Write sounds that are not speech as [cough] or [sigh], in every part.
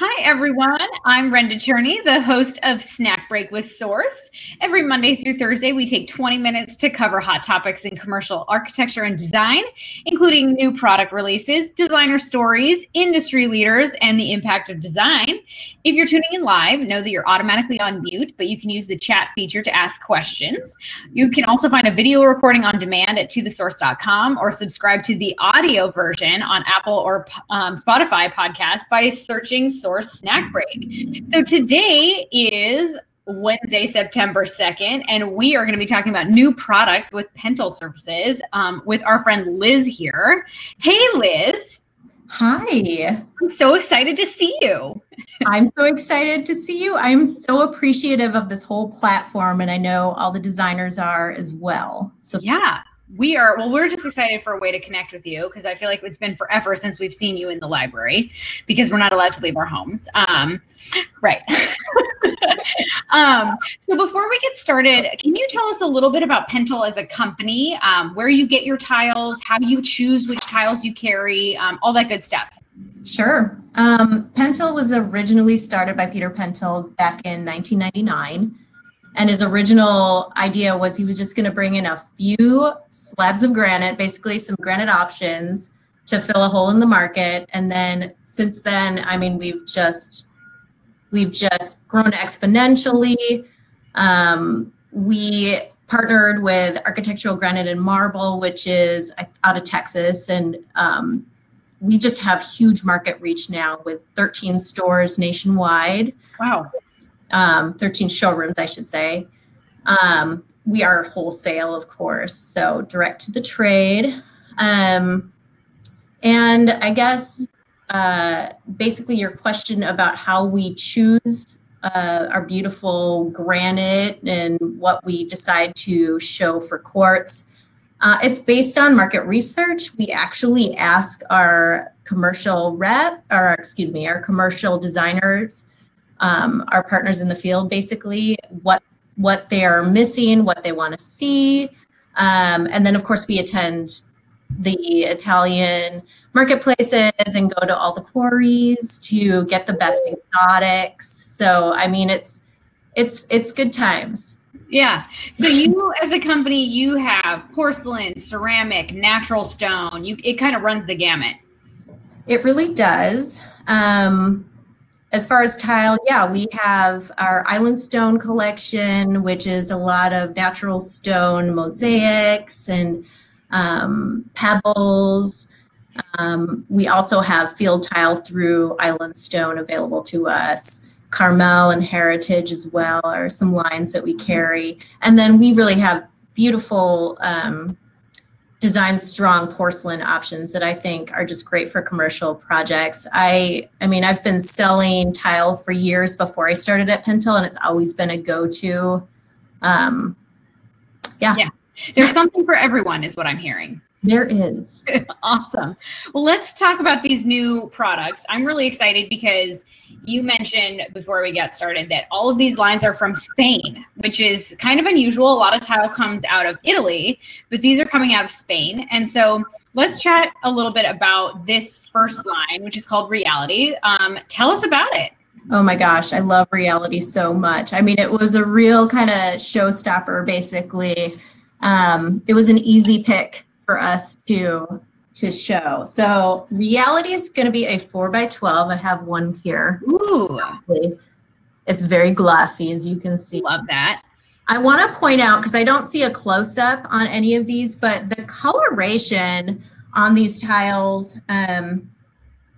Hi, everyone. I'm Brenda Cherney, the host of Snack Break with Source. Every Monday through Thursday, we take 20 minutes to cover hot topics in commercial architecture and design, including new product releases, designer stories, industry leaders, and the impact of design. If you're tuning in live, know that you're automatically on mute, but you can use the chat feature to ask questions. You can also find a video recording on demand at tothesource.com or subscribe to the audio version on Apple or um, Spotify podcast by searching Source Snack Break. So today is Wednesday, September 2nd, and we are going to be talking about new products with Pental Surfaces um, with our friend Liz here. Hey, Liz. Hi. I'm so excited to see you. [laughs] I'm so excited to see you. I'm so appreciative of this whole platform, and I know all the designers are as well. So, yeah, we are well we're just excited for a way to connect with you because i feel like it's been forever since we've seen you in the library because we're not allowed to leave our homes. Um, right. [laughs] Um, so before we get started can you tell us a little bit about Pental as a company? Um, where you get your tiles how you choose which tiles you carry um, all that good stuff. Sure. Um, Pental was originally started by peter Pental back in 1999 and his original idea was he was just going to bring in a few slabs of granite, basically some granite options to fill a hole in the market. And then since then, I mean, we've just we've just grown exponentially. Um, we partnered with Architectural Granite and Marble, which is out of Texas, and um, we just have huge market reach now with 13 stores nationwide. Wow um, 13 showrooms, I should say. Um, we are wholesale, of course, so direct to the trade. Um, and I guess uh, basically your question about how we choose uh, our beautiful granite and what we decide to show for quartz. Uh, it's based on market research. We actually ask our commercial rep, or excuse me, our commercial designers um, our partners in the field basically what what they are missing, what they want to see, um, and then of course we attend the Italian marketplaces and go to all the quarries to get the best exotics. So I mean it's it's it's good times. Yeah. So [laughs] you as a company, you have porcelain, ceramic, natural stone. You it kind of runs the gamut. It really does. Um, as far as tile, yeah, we have our Island Stone collection, which is a lot of natural stone mosaics and um, pebbles. Um, we also have field tile through Island Stone available to us. Carmel and Heritage as well are some lines that we carry. And then we really have beautiful um, design strong porcelain options that I think are just great for commercial projects. I I mean I've been selling tile for years before I started at Pental and it's always been a go-to. Um, yeah. Yeah. There's something for everyone is what I'm hearing. There is. [laughs] awesome. Well, let's talk about these new products. I'm really excited because you mentioned before we got started that all of these lines are from Spain, which is kind of unusual. A lot of tile comes out of Italy, but these are coming out of Spain. And so let's chat a little bit about this first line, which is called Reality. Um, tell us about it. Oh my gosh, I love reality so much. I mean, it was a real kind of showstopper, basically. Um, it was an easy pick for us to to show. So reality is going to be a four by 12. I have one here. Ooh. It's very glossy, as you can see. Love that. I want to point out, because I don't see a close up on any of these, but the coloration on these tiles, um,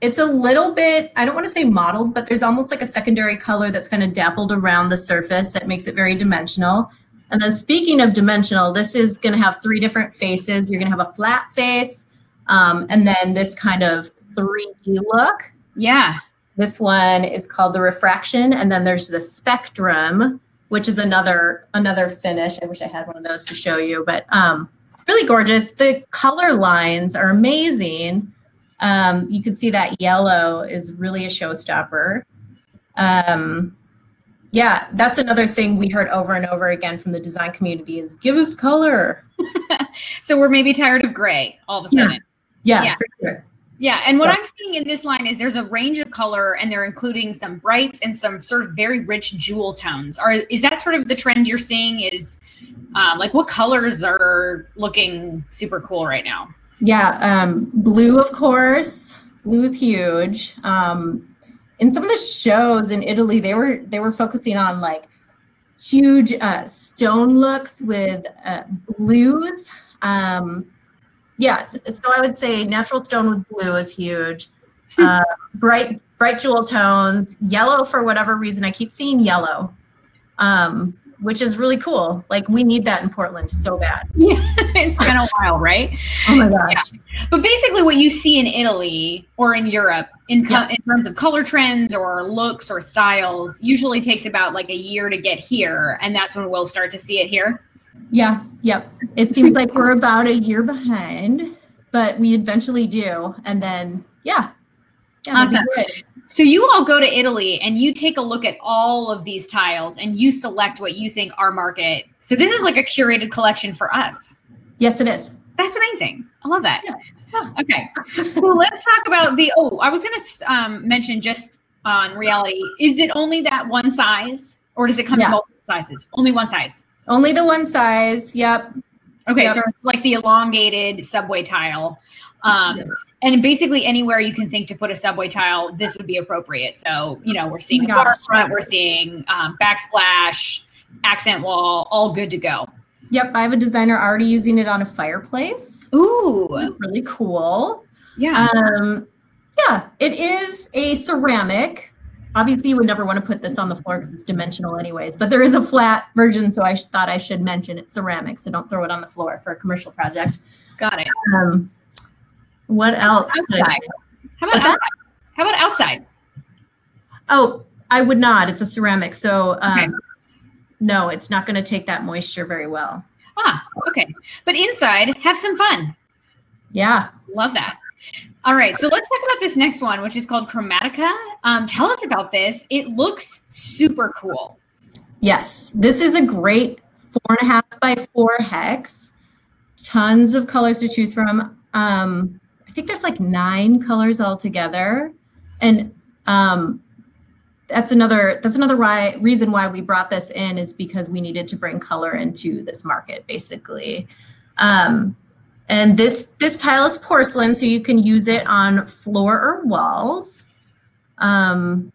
it's a little bit, I don't want to say mottled, but there's almost like a secondary color that's kind of dappled around the surface that makes it very dimensional. And then speaking of dimensional, this is going to have three different faces. You're going to have a flat face, um, and then this kind of 3D look. Yeah. This one is called the refraction, and then there's the spectrum, which is another another finish. I wish I had one of those to show you, but um, really gorgeous. The color lines are amazing. Um, you can see that yellow is really a showstopper. Um, yeah, that's another thing we heard over and over again from the design community is give us color. [laughs] so we're maybe tired of gray all of a sudden. Yeah, yeah, yeah. for sure. Yeah, and what Yeah. I'm seeing in this line is there's a range of color, and they're including some brights and some sort of very rich jewel tones. Are is that sort of the trend you're seeing? Is um, like what colors are looking super cool right now? Yeah, um, blue, of course. Blue is huge. Um, in some of the shows in Italy, they were they were focusing on like huge uh, stone looks with uh, blues. Um, yeah, so I would say natural stone with blue is huge. [laughs] Uh, bright bright jewel tones, yellow for whatever reason. I keep seeing yellow, um, which is really cool. Like we need that in Portland so bad. Yeah, [laughs] it's been a while, right? [laughs] Oh my gosh. But basically, what you see in Italy or in Europe in, co- Yeah. in terms of color trends or looks or styles usually takes about like a year to get here, and that's when we'll start to see it here. Yeah, yep. It seems like we're about a year behind, but we eventually do. And then, yeah. yeah Awesome. good. So you all go to Italy and you take a look at all of these tiles and you select what you think our market. So this is like a curated collection for us. Yes, it is. That's amazing. I love that. Yeah. Okay. So let's talk about the. Oh, I was going to um, mention just on reality. Is it only that one size, or does it come Yeah. in multiple sizes? Only one size. Only the one size. Yep. Okay, Yep. so it's like the elongated subway tile. Um, and basically anywhere you can think to put a subway tile, this would be appropriate. So, you know, we're seeing Oh the my bar gosh. front, we're seeing um, backsplash, accent wall, all good to go. Yep. I have a designer already using it on a fireplace. Ooh, is really cool. yeah. Um, yeah, it is a ceramic. Obviously, you would never want to put this on the floor because it's dimensional, anyways. But there is a flat version, so I sh- thought I should mention it's ceramic, so don't throw it on the floor for a commercial project. Got it. Um, what else? Outside. How about outside? How about outside? Oh, I would not. It's a ceramic, so um, Okay. no, it's not going to take that moisture very well. Ah, okay. But inside, have some fun. Yeah. Love that. All right, so let's talk about this next one, which is called Chromatica. Um, tell us about this. It looks super cool. Yes, this is a great four and a half by four hex. Tons of colors to choose from. Um, think there's like nine colors altogether, and um, that's another that's another why, reason why we brought this in is because we needed to bring color into this market, basically. Um, and this this tile is porcelain, so you can use it on floor or walls. Um,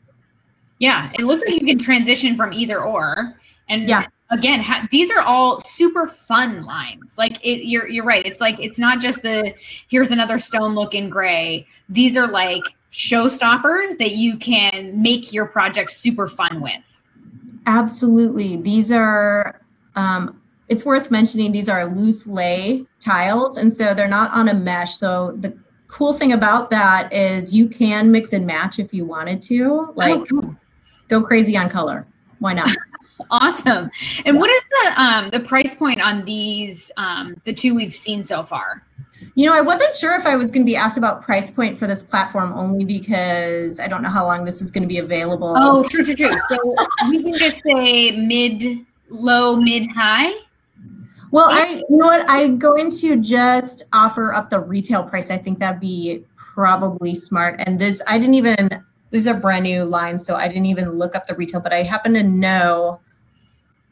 Yeah, it looks like you can transition from either or. And Yeah. Again, ha- these are all super fun lines. Like it, you're you're right. It's like it's not just the here's another stone look in gray. These are like showstoppers that you can make your project super fun with. Absolutely. These are, um, it's worth mentioning, these are loose lay tiles. And so they're not on a mesh. So the cool thing about that is you can mix and match if you wanted to. Like, Oh, cool. go crazy on color. Why not? Awesome. And what is the um the price point on these um the two we've seen so far? You know, I wasn't sure if I was going to be asked about price point for this platform only because I don't know how long this is going to be available. Oh, true, true, true. So we can just say mid, low, mid, high. Well, I you know what? I'm going to just offer up the retail price. I think that'd be probably smart. And this, I didn't even. These a brand new line, so I didn't even look up the retail. But I happen to know.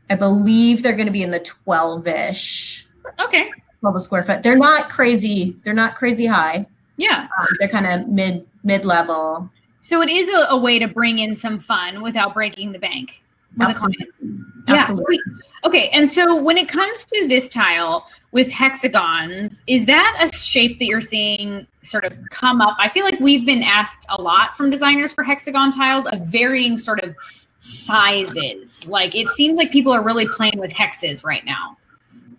I believe they're going to be in the 12-ish, Okay. 12 a square foot. They're not crazy. They're not crazy high. Yeah. Um, they're kind of mid mid level. So it is a, a way to bring in some fun without breaking the bank. Absolutely. Absolutely. Yeah. Okay. And so when it comes to this tile with hexagons, is that a shape that you're seeing sort of come up? I feel like we've been asked a lot from designers for hexagon tiles of varying sort of sizes. Like it seems like people are really playing with hexes right now.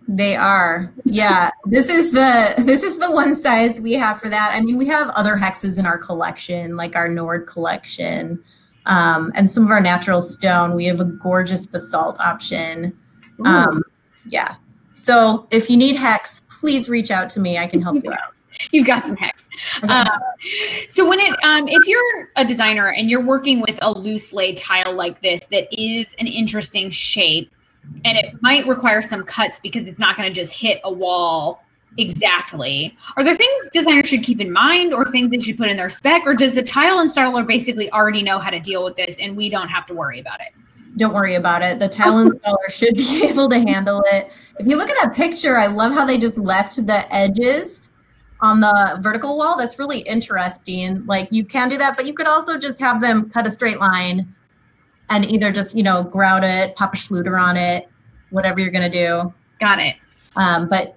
They are. Yeah. This is the this is the one size we have for that. I mean, we have other hexes in our collection, like our Nord collection. Um, and some of our natural stone. We have a gorgeous basalt option. Um, yeah. So if you need hex, please reach out to me. I can help you out. You've got some hex. [laughs] Um, so when it, um, if you're a designer and you're working with a loose lay tile like this that is an interesting shape, and it might require some cuts because it's not going to just hit a wall exactly. Are there things designers should keep in mind or things they should put in their spec? Or does the tile installer basically already know how to deal with this and we don't have to worry about it? Don't worry about it. The tile installer should [laughs] be able to handle it. If you look at that picture, I love how they just left the edges on the vertical wall. That's really interesting. Like you can do that, but you could also just have them cut a straight line and either just, you know, grout it, pop a schluter on it, whatever you're going to do. Got it. Um, but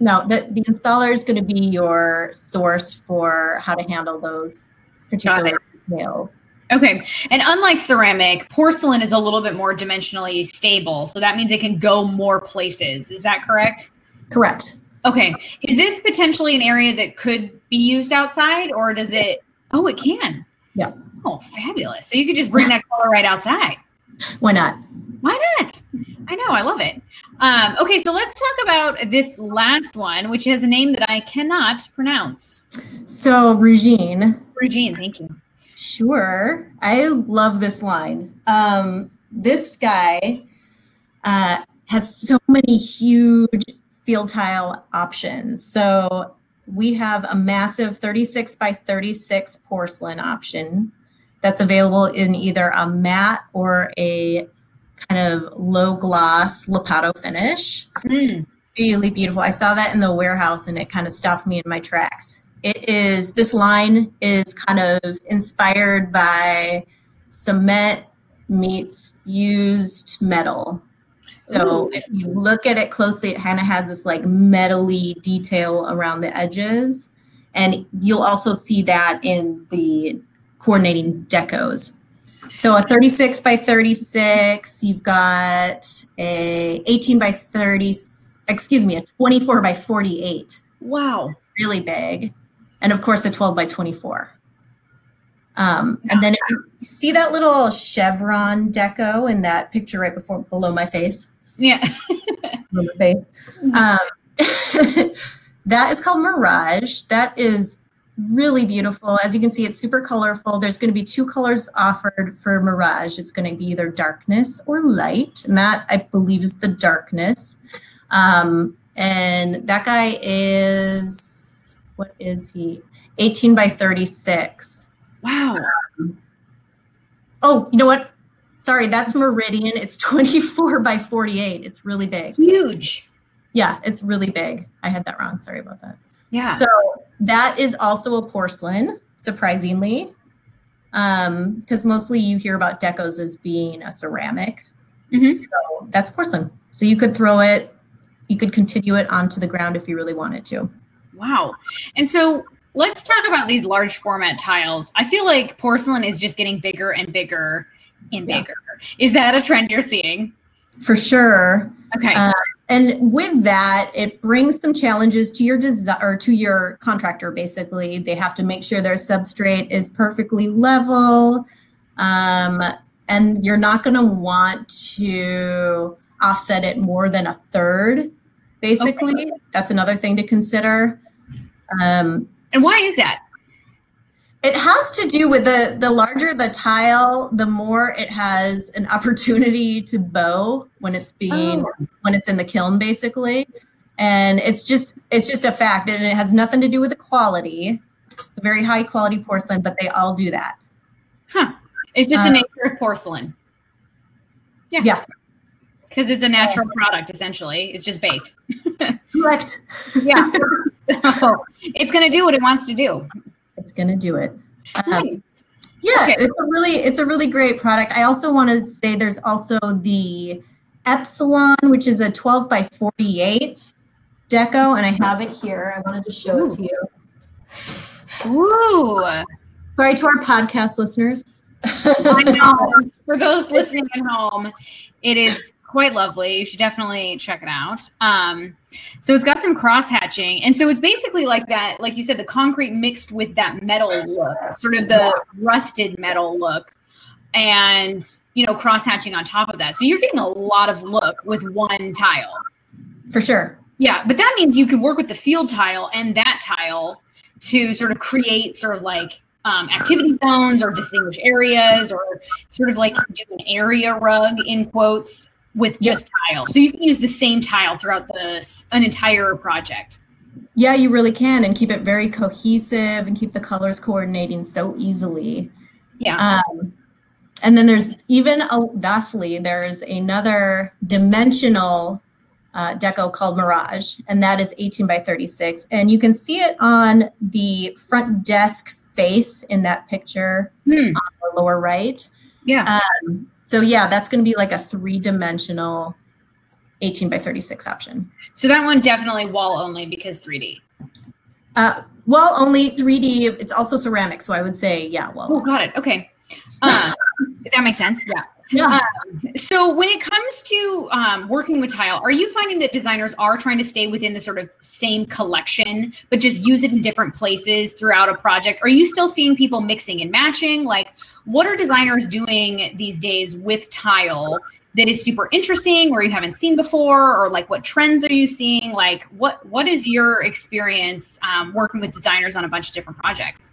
no, the, the installer is going to be your source for how to handle those particular nails Okay. And unlike ceramic, porcelain is a little bit more dimensionally stable. So that means it can go more places. Is that correct? Correct. Okay. Is this potentially an area that could be used outside or does it? Oh, it can. Yeah. Oh, fabulous. So you could just bring that color right outside. Why not? Why not? I know. I love it. Um, okay. So let's talk about this last one, which has a name that I cannot pronounce. So, Regine. Regine. Thank you. Sure. I love this line. Um, this guy uh, has so many huge field tile options. So we have a massive 36 by 36 porcelain option that's available in either a matte or a kind of low gloss Lappato finish. Mm. Really beautiful. I saw that in the warehouse and it kind of stopped me in my tracks. It is, this line is kind of inspired by cement meets fused metal. So Ooh. if you look at it closely, it kind of has this like metally detail around the edges. And you'll also see that in the coordinating decos. So a 36 by 36, you've got a 18 by 30, excuse me, a 24 by 48, Wow. really big. And of course, a 12 by 24. Um, and then see that little chevron deco in that picture right before below my face, Yeah. [laughs] below my face, um, [laughs] that is called Mirage. That is really beautiful. As you can see, it's super colorful. There's going to be two colors offered for Mirage. It's going to be either darkness or light, and that I believe is the darkness. Um, and that guy is what is he? 18 by 36. Wow. Oh, you know what? Sorry, that's Meridian. It's [laughs] 24 by 48. It's really big. Huge. Yeah, it's really big. I had that wrong. Sorry about that. Yeah. So that is also a porcelain, surprisingly, because mostly you hear about decos as being a ceramic. Mhm. So that's porcelain. So you could throw it, you could continue it onto the ground if you really wanted to. Wow. And so let's talk about these large format tiles. I feel like porcelain is just getting bigger and bigger and Yeah. bigger. Is that a trend you're seeing? For sure. Okay. Uh, and with that, it brings some challenges to your design or to your contractor. Basically, they have to make sure their substrate is perfectly level, um, and you're not going to want to offset it more than a third. Basically, that's another thing to consider. Um, and why is that? It has to do with the the larger the tile, the more it has an opportunity to bow when it's being Oh. when it's in the kiln, basically. And it's just it's just a fact, and it has nothing to do with the quality. It's a very high quality porcelain, but they all do that. Huh. It's just the Uh, nature of porcelain. Yeah. Yeah. Because it's a natural product, essentially. It's just baked. [laughs] Correct. Yeah. [laughs] so it's going to do what it wants to do. It's gonna do it. Um, Nice. Yeah, Okay. it's a really it's a really great product. I also want to say there's also the Epsilon, which is a 12 by 48 deco, and I have it here. I wanted to show it to you. Ooh. Sorry to our podcast listeners. I know. [laughs] For those listening at home, it is quite lovely. You should definitely check it out. Um, so it's got some cross hatching, and so it's basically like that, like you said, the concrete mixed with that metal look, sort of the rusted metal look, and you know, cross hatching on top of that. So you're getting a lot of look with one tile. For sure. Yeah, but that means you could work with the field tile and that tile to sort of create sort of like um, activity zones or distinguish areas or sort of like do an area rug in quotes with just tile. So you can use the same tile throughout the an entire project. Yeah, you really can, and keep it very cohesive and keep the colors coordinating so easily. Yeah. Um, and then there's even a, lastly, there's another dimensional uh, deco called Mirage, and that is 18 by 36. And you can see it on the front desk face in that picture Hmm. on the lower right. Yeah. Um, so yeah, that's going to be like a three dimensional 18 by 36 option. so that one definitely wall only because 3D. Uh, well, only 3D. It's also ceramic, so I would say yeah. Oh, Well, got it. Okay. [laughs] Uh, that makes sense. Yeah. Yeah. So when it comes to um, working with tile, are you finding that designers are trying to stay within the sort of same collection, but just use it in different places throughout a project? Are you still seeing people mixing and matching? Like, what are designers doing these days with tile that is super interesting, or you haven't seen before, or like what trends are you seeing? Like, what what is your experience um, working with designers on a bunch of different projects?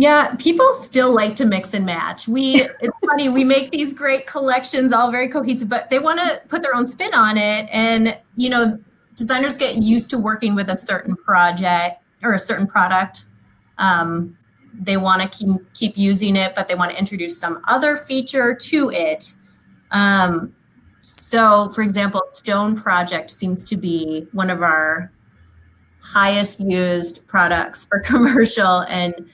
Yeah, people still like to mix and match. We [laughs] it's funny, we make these great collections all very cohesive, but they want to put their own spin on it and you know, designers get used to working with a certain project or a certain product. Um, they want to keep, keep using it, but they want to introduce some other feature to it. Um, so, for example, Stone Project seems to be one of our highest used products for [laughs] commercial and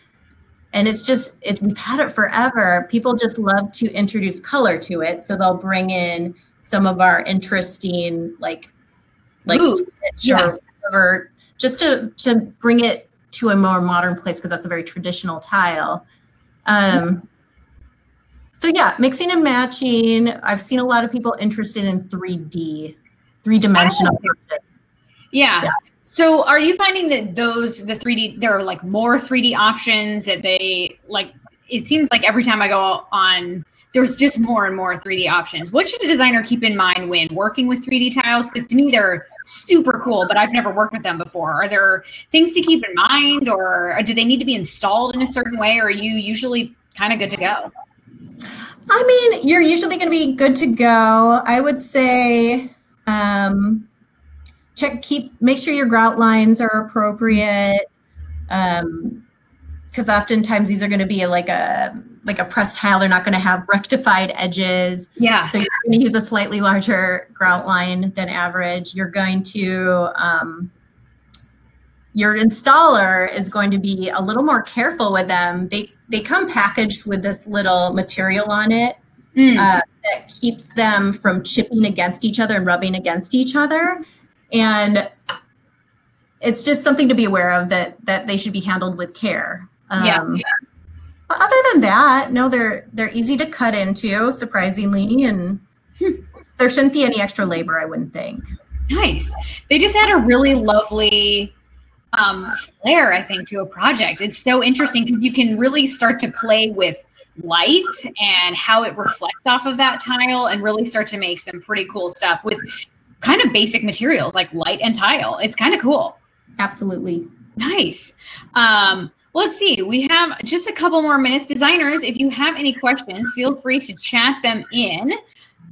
and it's just it, we've had it forever people just love to introduce color to it so they'll bring in some of our interesting like like Ooh, switch yeah. or whatever just to to bring it to a more modern place because that's a very traditional tile um so yeah mixing and matching i've seen a lot of people interested in 3d three-dimensional Yeah. Yeah. So are you finding that those the 3D there are like more 3D options that they like it seems like every time I go on there's just more and more 3D options. What should a designer keep in mind when working with 3D tiles? Because to me they're super cool, but I've never worked with them before. Are there things to keep in mind or do they need to be installed in a certain way or are you usually kind of good to go? I mean, you're usually going to be good to go. I would say um, check, keep, make sure your grout lines are appropriate. Um, because oftentimes these are going to be like a like a pressed tile. They're not going to have rectified edges. Yeah. So you're going to use a slightly larger grout line than average. You're going to um, your installer is going to be a little more careful with them. They they come packaged with this little material on it Mm. uh, that keeps them from chipping against each other and rubbing against each other, and it's just something to be aware of that that they should be handled with care. Yeah. Um, but other than that, no, they're they're easy to cut into, surprisingly, and there shouldn't be any extra labor. I wouldn't think. Nice. They just had a really lovely um, flair, I think, to a project. It's so interesting because you can really start to play with light and how it reflects off of that tile and really start to make some pretty cool stuff with kind of basic materials like light and tile. It's kind of cool. Absolutely. Nice. Um, let's see. We have just a couple more minutes. Designers, if you have any questions, feel free to chat them in.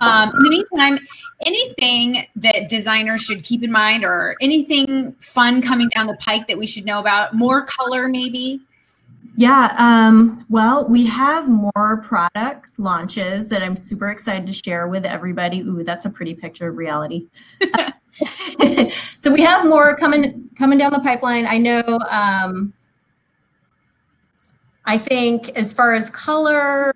Um, in the meantime, anything that designers should keep in mind or anything fun coming down the pike that we should know about? More color, maybe? Yeah. Um, well, we have more product launches that I'm super excited to share with everybody. Ooh, that's a pretty picture of reality. [laughs] so we have more coming coming down the pipeline. I know. Um, I think as far as color,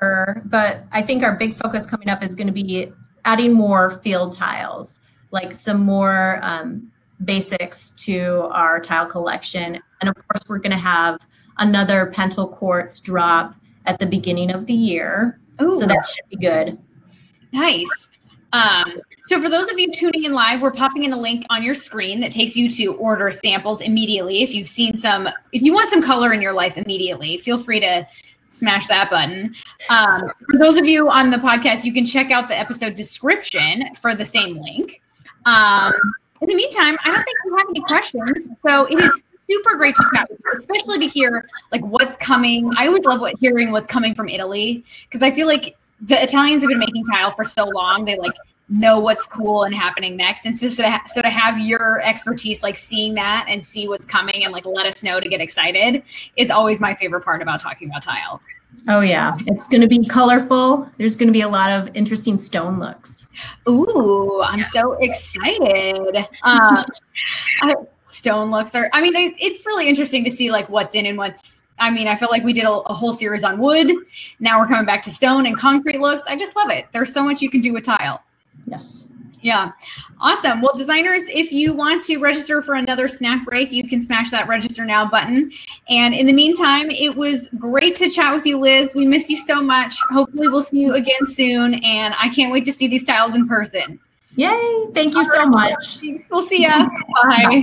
sure, but I think our big focus coming up is going to be adding more field tiles, like some more um, basics to our tile collection, and of course we're going to have another Pental Quartz drop at the beginning of the year. Ooh, So that should be good. nice. Um, so for those of you tuning in live, we're popping in a link on your screen that takes you to order samples immediately. If you've seen some, if you want some color in your life immediately, feel free to smash that button. Um, for those of you on the podcast, you can check out the episode description for the same link. Um, in the meantime, I don't think we have any questions, so it is super great to chat with you, especially to hear like what's coming. I always love what hearing what's coming from Italy because I feel like the Italians have been making tile for so long. They like know what's cool and happening next and so, so to, ha- so to have your expertise like seeing that and see what's coming and like let us know to get excited is always my favorite part about talking about tile Oh yeah, it's going to be colorful. There's going to be a lot of interesting stone looks. Ooh, I'm yes. so excited. Um, I, stone looks are. I mean, it, it's really interesting to see like what's in and what's. I mean, I feel like we did a, a whole series on wood. Now we're coming back to stone and concrete looks. I just love it. There's so much you can do with tile. Yes. Yeah. Awesome. Well, designers, if you want to register for another snack break, you can smash that register now button. And in the meantime, it was great to chat with you, Liz. We miss you so much. Hopefully, we'll see you again soon. And I can't wait to see these tiles in person. Yay. Thank you so much. We'll see ya. [laughs] Bye. Bye.